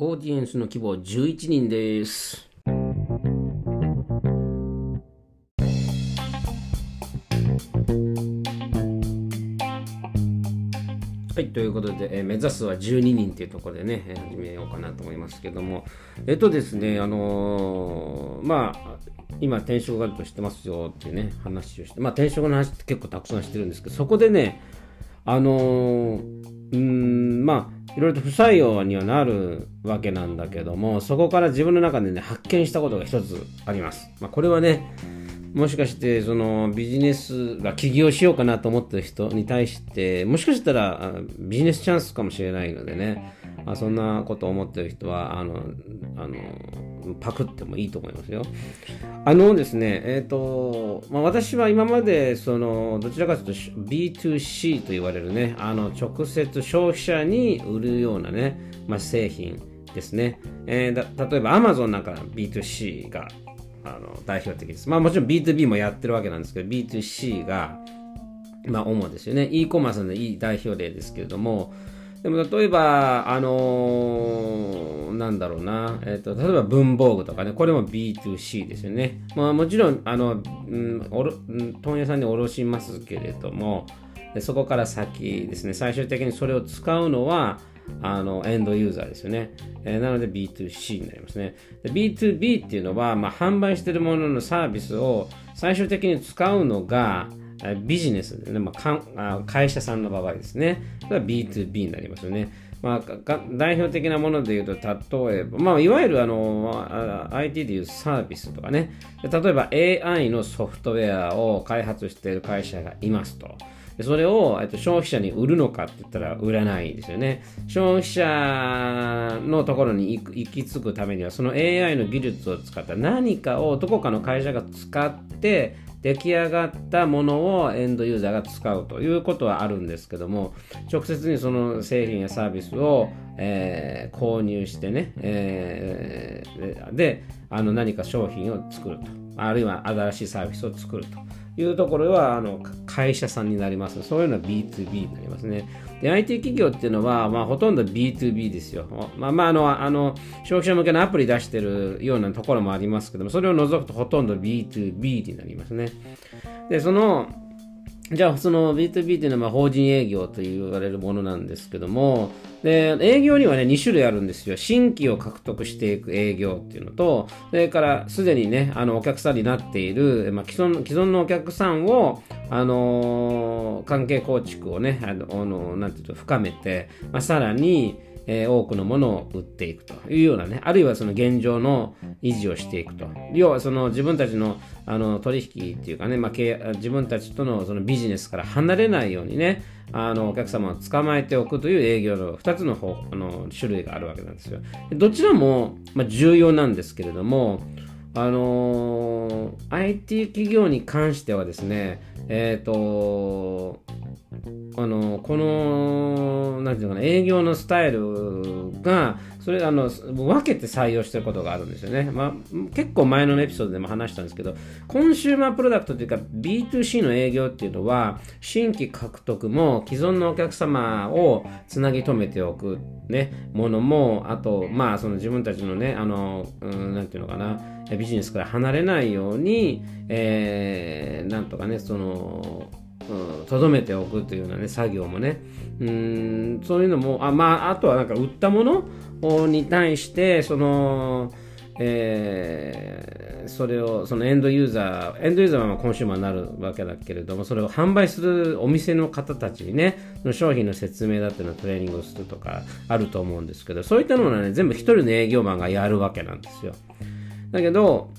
オーディエンスの規模11人です。はい、ということで、えー目指すは12人というところでね、えー始めようかなと思いますけども、えっとですね、あのまあ、今転職があると知ってますよっていうね、話をして、まあ転職の話って結構たくさんしてるんですけど、そこでね、あのーうん、まあ、いろいろと不採用にはなるわけなんだけども、そこから自分の中でね、発見したことが一つあります。まあ、これはね、もしかして、そのビジネスが起業しようかなと思ってる人に対して、もしかしたらビジネスチャンスかもしれないのでね、あそんなことを思ってる人は、あの、あの、パクってもいいと思いますよ。あのですね、えっ、と、まあ、私は今まで、その、どちらかというと B2C と言われるね、あの、直接消費者に売るようなね、まあ、製品ですね。えー例えば Amazon なんか B2C があの代表的です。まあもちろん B2B もやってるわけなんですけど、B2C が、まあ主ですよね。e コマースのいい代表例ですけれども、でも例えば、あのーなんだろうな、えっ、と、例えば文房具とかね、これも B2C ですよね。まあもちろん、あの、うん、おろうん問屋さんに卸しますけれども、でそこから先ですね、最終的にそれを使うのは、あのエンドユーザーですよね。えーなので B2C になりますね。B2B っていうのは、まあ、販売しているもののサービスを最終的に使うのがビジネスでね、まあかあ、会社さんの場合ですね。それは B2B になりますよね。まあ、代表的なもので言うと、例えば、まあ、いわゆるあのあ IT でいうサービスとかね、例えば AI のソフトウェアを開発している会社がいますと。それを、えっと、消費者に売るのかって言ったら売らないですよね。消費者のところに行く行き着くためには、その AI の技術を使った何かをどこかの会社が使って出来上がったものをエンドユーザーが使うということはあるんですけども、直接にその製品やサービスを、えー購入してね、えーで、あの何か商品を作ると。あるいは新しいサービスを作るというところはあの会社さんになります。そういうのは B2B になりますね。で、IT 企業っていうのは、まあ、ほとんど B2B ですよ。まあ、まあ、あの、あの、消費者向けのアプリ出してるようなところもありますけども、それを除くとほとんど B2B になりますね。で、その、じゃあ、その B2B っていうのはま法人営業と言われるものなんですけども、で、営業にはね、2種類あるんですよ。新規を獲得していく営業っていうのと、それからすでにね、あの、お客さんになっている、まあ、既存、既存のお客さんを、あのー関係構築をね、あの、あのなんていうと、深めて、まあ、さらに、えー多くのものを売っていくというようなね、あるいはその現状の維持をしていくと。要はその自分たちのあの取引っていうかね、まあ、自分たちとのそのビジネスから離れないようにね、あのお客様を捕まえておくという営業の2つの方あの種類があるわけなんですよ。どちらも、まあ、重要なんですけれども、あのー IT 企業に関してはですね、えっ、とあのこのなんていうかな営業のスタイルがそれあの分けて採用してることがあるんですよね、まあ、結構前のエピソードでも話したんですけどコンシューマープロダクトというか B2C の営業っていうのは新規獲得も既存のお客様をつなぎ止めておく、ね、ものもあとまあその自分たちのねあの、うん、なんていうのかなビジネスから離れないように、えーなんとかねそのうんとどめておくというようなね作業もね。うんそういうのもあまああとはなんか売ったものに対してそのえーそれをそのエンドユーザーエンドユーザーはコンシューマーになるわけだけれどもそれを販売するお店の方たちにねの商品の説明だっていうのをトレーニングをするとかあると思うんですけどそういったのはね全部一人の営業マンがやるわけなんですよ。だけど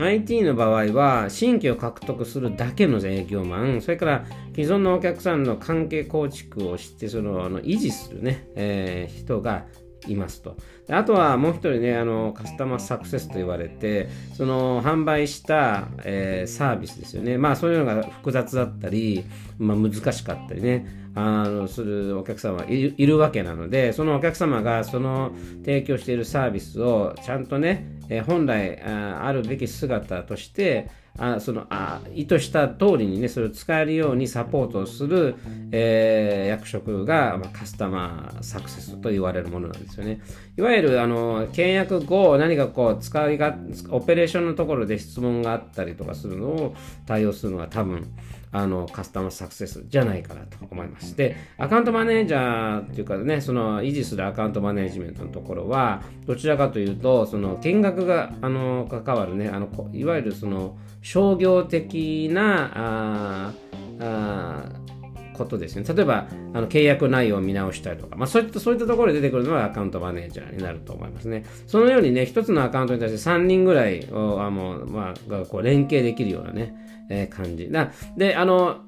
IT の場合は新規を獲得するだけの営業マン、それから既存のお客さんの関係構築をして、そのあの維持するね、えー人がいますと。あとはもう一人ね、あのカスタマーサクセスと言われて、その販売した、えーサービスですよね。まあそういうのが複雑だったり、まあ難しかったりね、あのするお客様いるいるわけなのでそのお客様がその提供しているサービスをちゃんとね、え、本来あるべき姿としてあそのあ意図した通りにねそれを使えるようにサポートをする、えー、役職が、まあ、カスタマーサクセスと言われるものなんですよね。いわゆるあの契約後何かこう使いがオペレーションのところで質問があったりとかするのを対応するのが多分あのカスタマーサクセスじゃないかなと思います。で、アカウントマネージャーっていうかね、その維持するアカウントマネジメントのところは、どちらかというと、その見学があの関わるね、あのいわゆるその商業的なああことですね。例えば、あの契約内容を見直したりとか、まあ、そういったそういったところで出てくるのはアカウントマネージャーになると思いますね。そのようにね、一つのアカウントに対して3人ぐらいをあの、まあ、がこう連携できるようなね、えー、感じ。だで、あの、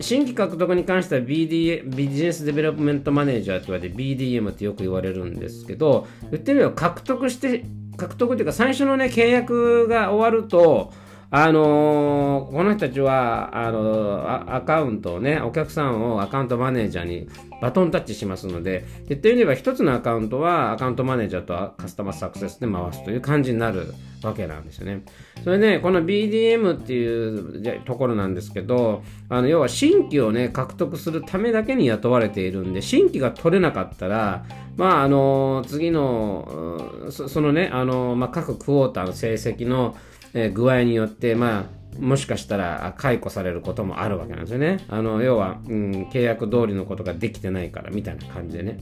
新規獲得に関しては BD ビジネスデベロップメントマネージャーって言われて BDM ってよく言われるんですけど、言ってみれば獲得して、獲得っていうか最初のね、契約が終わると、あのー、この人たちは、あのー、アカウントをね、お客さんをアカウントマネージャーにバトンタッチしますので、言ってみれば一つのアカウントはアカウントマネージャーとカスタマーサクセスで回すという感じになるわけなんですよね。それで、この BDM っていうところなんですけど、あの、要は新規をね、獲得するためだけに雇われているんで、新規が取れなかったら、まあ、あの、次の、そのね、あの、まあ、各クォーターの成績の、え具合によって、まあ、もしかしたら解雇されることもあるわけなんですよね。あの要は、うん、契約通りのことができてないからみたいな感じでね。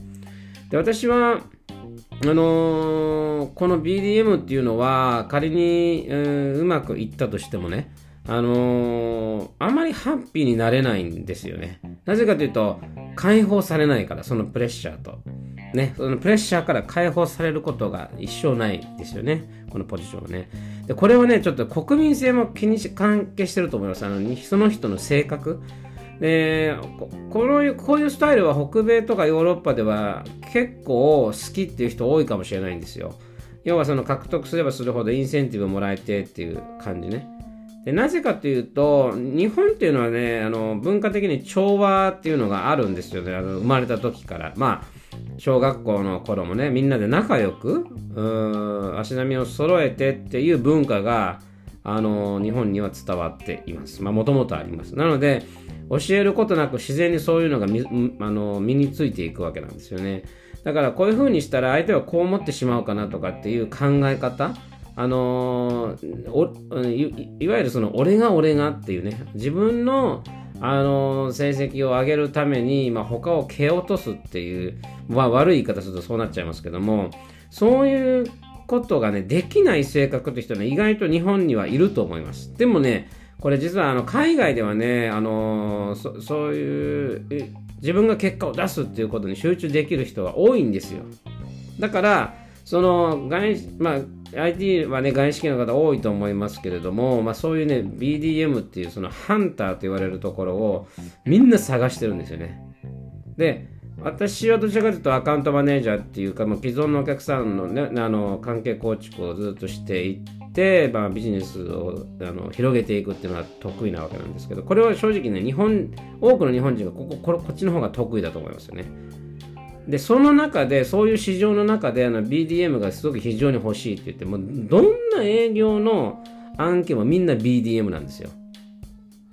で私はあのー、この BDM っていうのは仮に、ううまくいったとしてもね、あのー、あまりハッピーになれないんですよね。なぜかというと、解放されないから、そのプレッシャーと。ね、そのプレッシャーから解放されることが一生ないですよね。このポジションはね。で、これはね、ちょっと国民性も気にし、関係してると思います。あの、その人の性格。でこのこういうスタイルは北米とかヨーロッパでは結構好きっていう人多いかもしれないんですよ。要はその獲得すればするほどインセンティブもらえてっていう感じね。でなぜかというと日本っていうのはねあの文化的に調和っていうのがあるんですよねあの生まれた時から。まあ小学校の頃もねみんなで仲良く足並みを揃えてっていう文化があの日本には伝わっています。まあもともとあります。なので教えることなく自然にそういうのがあの身についていくわけなんですよね。だからこういうふうにしたら相手はこう思ってしまうかなとかっていう考え方あのいいわゆるその俺が俺がっていうね自分のあの成績を上げるために、まあ、他を蹴落とすっていう、まあ、悪い言い方するとそうなっちゃいますけどもそういうことがねできない性格という人は、ね、意外と日本にはいると思います。でもねこれ実はあの海外ではね、あのそそういう自分が結果を出すっていうことに集中できる人が多いんですよ。だからその外、まあ、IT はね、外資系の方多いと思いますけれども、まあ、そういうね、BDM っていうそのハンターと言われるところをみんな探してるんですよね。で、私はどちらかというとアカウントマネージャーっていうか、もう既存のお客さんの,、ね、あの関係構築をずっとしていって、まあ、ビジネスをあの広げていくっていうのは得意なわけなんですけど、これは正直ね、日本、多くの日本人がここここっちの方が得意だと思いますよね。でその中でそういう市場の中であの BDM がすごく非常に欲しいって言ってもどんな営業の案件もみんな BDM なんですよ。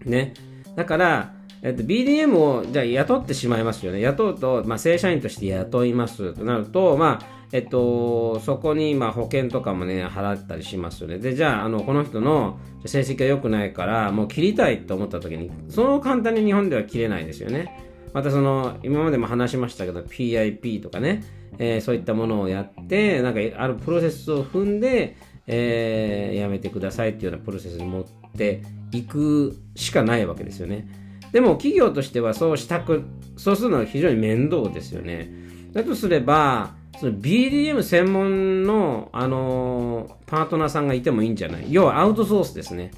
ね。だから、えっと、BDM をじゃあ雇ってしまいますよね。雇うと、まあ、正社員として雇いますとなると、まあ、えっと、そこに、まあ、保険とかもね、払ったりしますよね。で、じゃあ、あの、この人の成績が良くないから、もう切りたいと思った時に、そう簡単に日本では切れないですよね。またその、今までも話しましたけど、PIP とかね、えー、そういったものをやって、なんかあるプロセスを踏んで、えー、やめてくださいっていうようなプロセスに持っていくしかないわけですよね。でも企業としてはそうしたく、そうするのは非常に面倒ですよね。だとすれば、その BDM 専門の、あのー、パートナーさんがいてもいいんじゃない？要はアウトソースですね。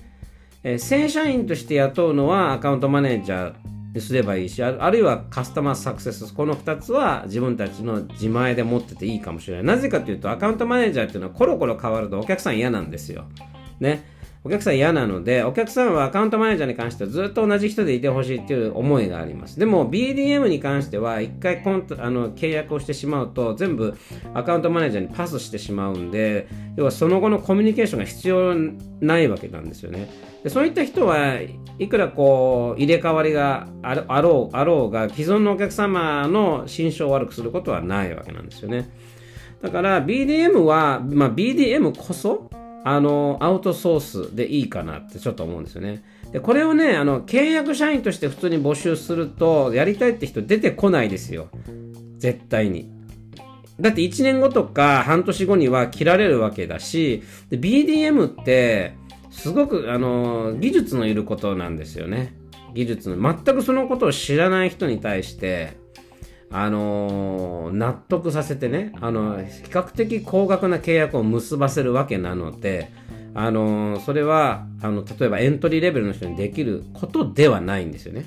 えー、正社員として雇うのはアカウントマネージャーすればいいしあるいはカスタマーサクセスこの2つは自分たちの自前で持ってていいかもしれない。なぜかというとアカウントマネージャーっていうのはコロコロ変わるとお客さん嫌なんですよ。ね。お客さん嫌なので、お客さんはアカウントマネージャーに関してはずっと同じ人でいてほしいっていう思いがあります。でも BDM に関しては、一回コントあの契約をしてしまうと、全部アカウントマネージャーにパスしてしまうんで、要はその後のコミュニケーションが必要ないわけなんですよね。でそういった人はいくらこう入れ替わりがあろうあろうが既存のお客様の心象を悪くすることはないわけなんですよね。だから BDM は、まあ、BDM こそあの、アウトソースでいいかなってちょっと思うんですよね。で、これをね、あの、契約社員として普通に募集すると、やりたいって人出てこないですよ。絶対に。だって1年後とか半年後には切られるわけだし、BDM って、すごく、あの、技術のいることなんですよね。技術の。全くそのことを知らない人に対して、あのー、納得させてね、あの、比較的高額な契約を結ばせるわけなので、あのー、それは、あの、例えばエントリーレベルの人にできることではないんですよね。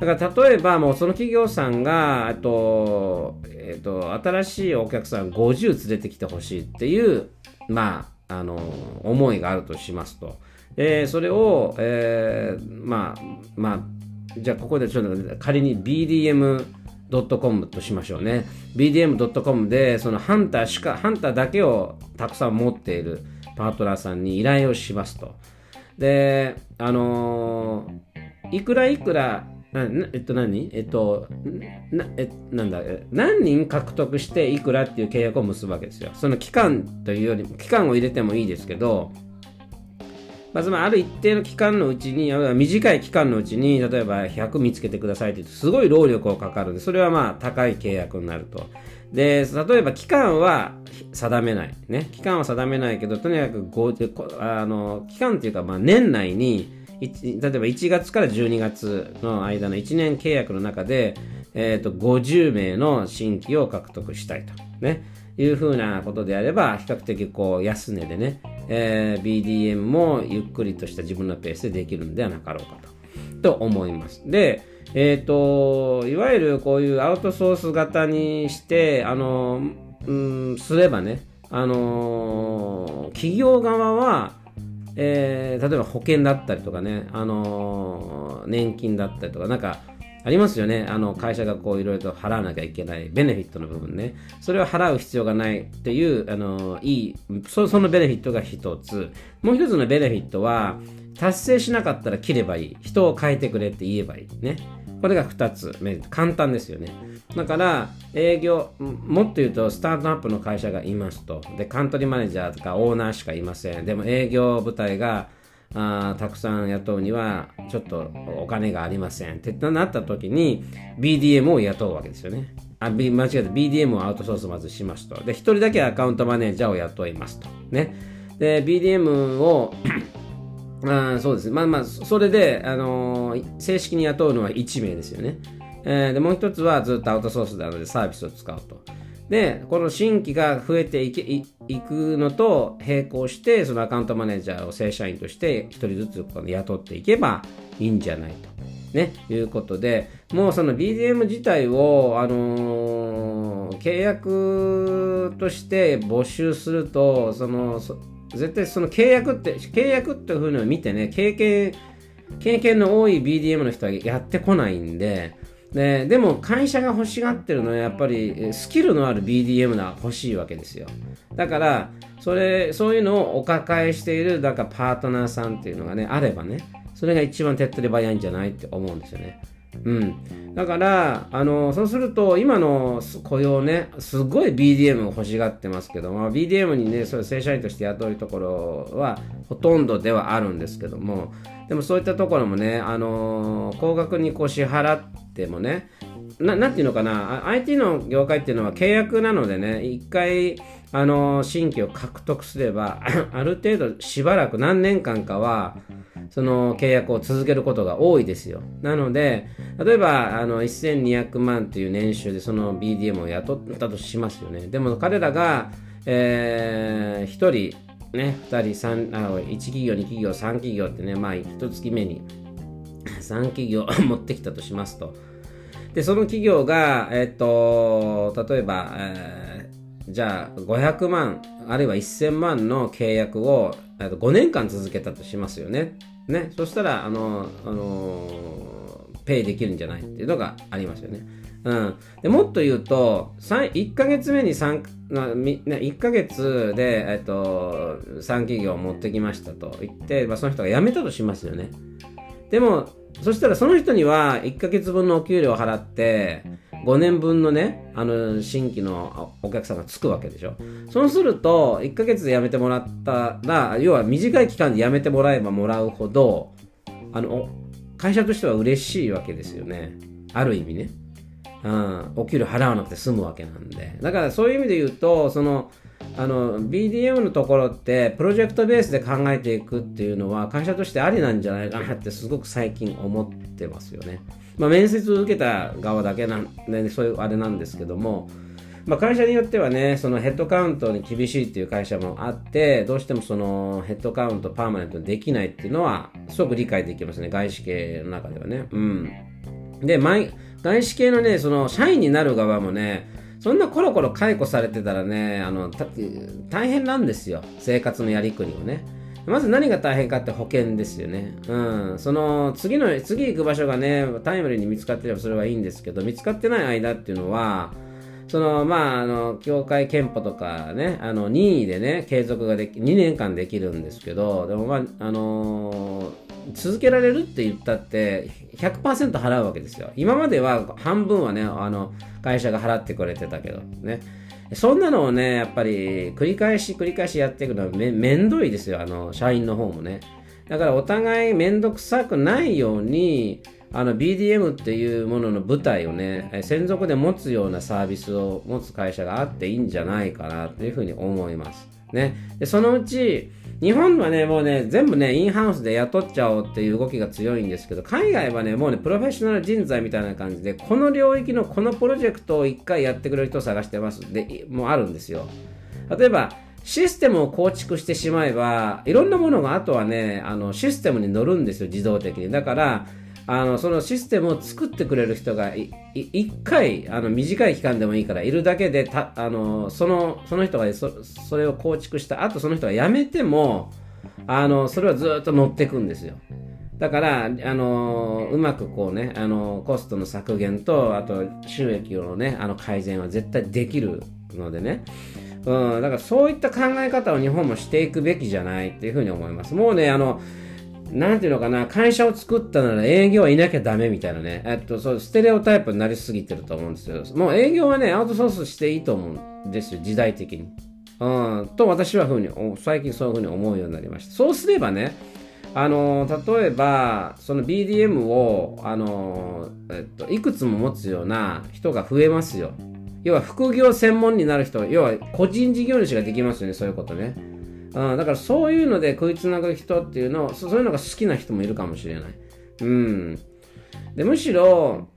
だから例えばもうその企業さんが、と、えっ、と、新しいお客さん50連れてきてほしいっていう、まあ、あの、思いがあるとしますと。え、それを、えー、まあ、まあ、じゃあここでちょっと仮に BDM .com としましょうね。bdm.com で、そのハンターしか、ハンターだけをたくさん持っているパートナーさんに依頼をしますと。で、あのー、いくらいくら、えっと何？えっと、な、え、なんだ、何人獲得していくらっていう契約を結ぶわけですよ。その期間というより、期間を入れてもいいですけど、まず、あ、る一定の期間のうちに、短い期間のうちに、例えば100見つけてくださいって言うと、すごい労力をかかるんで、それはまあ、高い契約になると。で、例えば期間は定めない。ね。期間は定めないけど、とにかくあの、期間っていうか、まあ、年内に、例えば1月から12月の間の1年契約の中で、えっ、ー、と、50名の新規を獲得したいと。ね。いうふうなことであれば、比較的こう、安値でね、えー、BDM もゆっくりとした自分のペースでできるんではなかろうかと、と思います。で、えっ、ー、と、いわゆるこういうアウトソース型にして、あの、うん、すればね、あの、企業側は、えー、例えば保険だったりとかね、あの、年金だったりとか、なんか、ありますよね。あの、会社がこういろいろと払わなきゃいけないベネフィットの部分ね。それを払う必要がないっていう、あの、いい、そそのベネフィットが一つ。もう一つのベネフィットは、達成しなかったら切ればいい。人を変えてくれって言えばいい。ね。これが2つ目。簡単ですよね。だから、営業、もっと言うと、スタートアップの会社がいますと。で、カントリーマネージャーとかオーナーしかいません。でも営業部隊があたくさん雇うにはちょっとお金がありませんってなった時に BDM を雇うわけですよね。あ、B、間違えた BDM をアウトソースまずしますと。で、一人だけアカウントマネージャーを雇いますと。ね。で、BDM を あそうです。まあまあ、それで、あのー、正式に雇うのは1名ですよね。えー、で、もう一つはずっとアウトソースなのでサービスを使うと。で、この新規が増えていけいくのと並行して、そのアカウントマネージャーを正社員として一人ずつこの雇っていけばいいんじゃないと。ね、いうことで、もうその BDM 自体を、あのー、契約として募集すると、その、絶対その契約って、契約っていうふうに見てね、経験、経験の多い BDM の人はやってこないんで、ででも会社が欲しがってるのはやっぱりスキルのある BDM が欲しいわけですよ。だからそれそういうのをお抱えしているなんかパートナーさんっていうのがねあればねそれが一番手っ取り早いんじゃないって思うんですよね。うん、だからあのそうすると今の雇用ねすごい BDM 欲しがってますけども BDM にねそういう正社員として雇うところはほとんどではあるんですけどもでもそういったところもねあの高額にこう支払ってってもねななんていうのかな IT の業界っていうのは契約なのでね一回あの新規を獲得すれば ある程度しばらく何年間かはその契約を続けることが多いですよなので例えばあの1200万という年収でその BDM を雇ったとしますよねでも彼らが、えー、1人ね、2人、3あ、1企業、2企業、3企業ってね、まあ、1月目に3企業 持ってきたとしますと。で、その企業が、えっと、例えば、えー、じゃあ500万あるいは1000万の契約を5年間続けたとしますよね。ね、そしたら、あの、あのペイできるんじゃないっていうのがありますよね。うん、でもっと言うと、1ヶ月目に3、1ヶ月で、えっと、3企業を持ってきましたと言って、まあ、その人が辞めたとしますよね。でも、そしたらその人には1ヶ月分のお給料を払って、5年分のね、あの、新規のお客さんがつくわけでしょ。そうすると、1ヶ月で辞めてもらったら、要は短い期間で辞めてもらえばもらうほど、あの、会社としては嬉しいわけですよね。ある意味ね。うん、お給料払わなくて済むわけなんで。だからそういう意味で言うと、その、あの BDM のところってプロジェクトベースで考えていくっていうのは会社としてありなんじゃないかなってすごく最近思ってますよね。まあ、面接を受けた側だけなんで、そういうあれなんですけども、まあ、会社によってはね、そのヘッドカウントに厳しいっていう会社もあって、どうしてもそのヘッドカウントパーマネントできないっていうのは、すごく理解できますね、外資系の中ではね。うん。で、外資系のね、その社員になる側もね、そんなコロコロ解雇されてたらね、あの、大変なんですよ。生活のやりくりをね。まず何が大変かって保険ですよね。うん。その、次の、次行く場所がね、タイムリーに見つかってればそれはいいんですけど、見つかってない間っていうのは、その、まあ、あの、協会憲法とかね、あの、任意でね、継続ができ、2年間できるんですけど、でもまあ、あのー続けられるって言ったって100%払うわけですよ。今までは半分はね、あの、会社が払ってくれてたけど、ね。そんなのをね、やっぱり繰り返し繰り返しやっていくのはめめんどいですよ、あの、社員の方もね。だからお互いめんどくさくないように、あの BDM っていうものの舞台をね、専属で持つようなサービスを持つ会社があっていいんじゃないかなというふうに思います。ね。で、そのうち、日本はね、もうね、全部ね、インハウスで雇っちゃおうっていう動きが強いんですけど、海外はね、もうね、プロフェッショナル人材みたいな感じで、この領域のこのプロジェクトを一回やってくれる人を探してます。で、もうあるんですよ。例えば、システムを構築してしまえば、いろんなものがあとはね、あの、システムに乗るんですよ、自動的に。だから、あのそのシステムを作ってくれる人が1回あの短い期間でもいいからいるだけでたあのそのその人がそそれを構築した後その人が辞めてもあのそれはずっと乗っていくんですよ。だから、あのうまくこうね、あのコストの削減と、あと収益のね、あの改善は絶対できるのでね。うん、だからそういった考え方を日本もしていくべきじゃないっていうふうに思います。もうね、あの、なんていうのかな、会社を作ったなら営業はいなきゃダメみたいなね、えっと、そう、ステレオタイプになりすぎてると思うんですよ。もう営業はね、アウトソースしていいと思うんですよ、時代的に。うん、と私はふうに、最近そういうふうに思うようになりました。そうすればね、あの例えば、その BDM を、あのえっと、いくつも持つような人が増えますよ。要は副業専門になる人、要は個人事業主ができますよね、そういうことね。うん、だからそういうので食いつなぐ人っていうのそういうのが好きな人もいるかもしれない。うん。で、むしろ、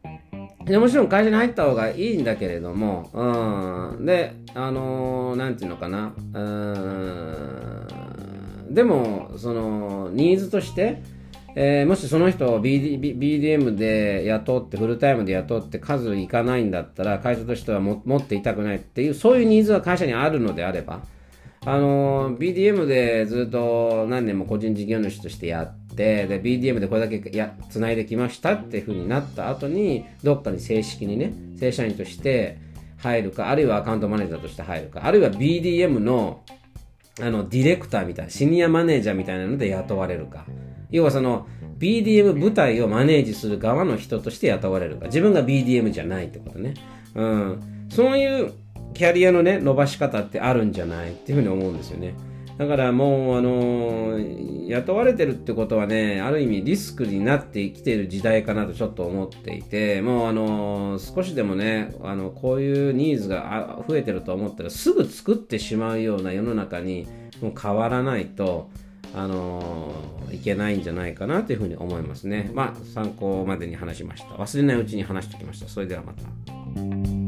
でもちろん会社に入った方がいいんだけれども、うん。で、あのー、ていうのかな。うん。でも、その、ニーズとして、えー、もしその人を BD BDM で雇ってフルタイムで雇って数いかないんだったら会社としては持っていたくないっていうそういうニーズが会社にあるのであればあの BDM でずっと何年も個人事業主としてやってで BDM でこれだけやつないできましたっていうふうになった後にどっかに正式にね正社員として入るかあるいはアカウントマネージャーとして入るかあるいは BDM のあのディレクターみたいなシニアマネージャーみたいなので雇われるか。要はその BDM 部隊をマネージする側の人として雇われるか。自分が BDM じゃないってことね。うん。そういうキャリアのね、伸ばし方ってあるんじゃないっていうふうに思うんですよね。だからもう、あの、雇われてるってことはね、ある意味リスクになってきている時代かなとちょっと思っていて、もうあの、少しでもね、あの、こういうニーズが増えてると思ったらすぐ作ってしまうような世の中にもう変わらないと、あの、いけないんじゃないかなというふうに思いますね。まあ、参考までに話しました。忘れないうちに話しておきました。それではまた。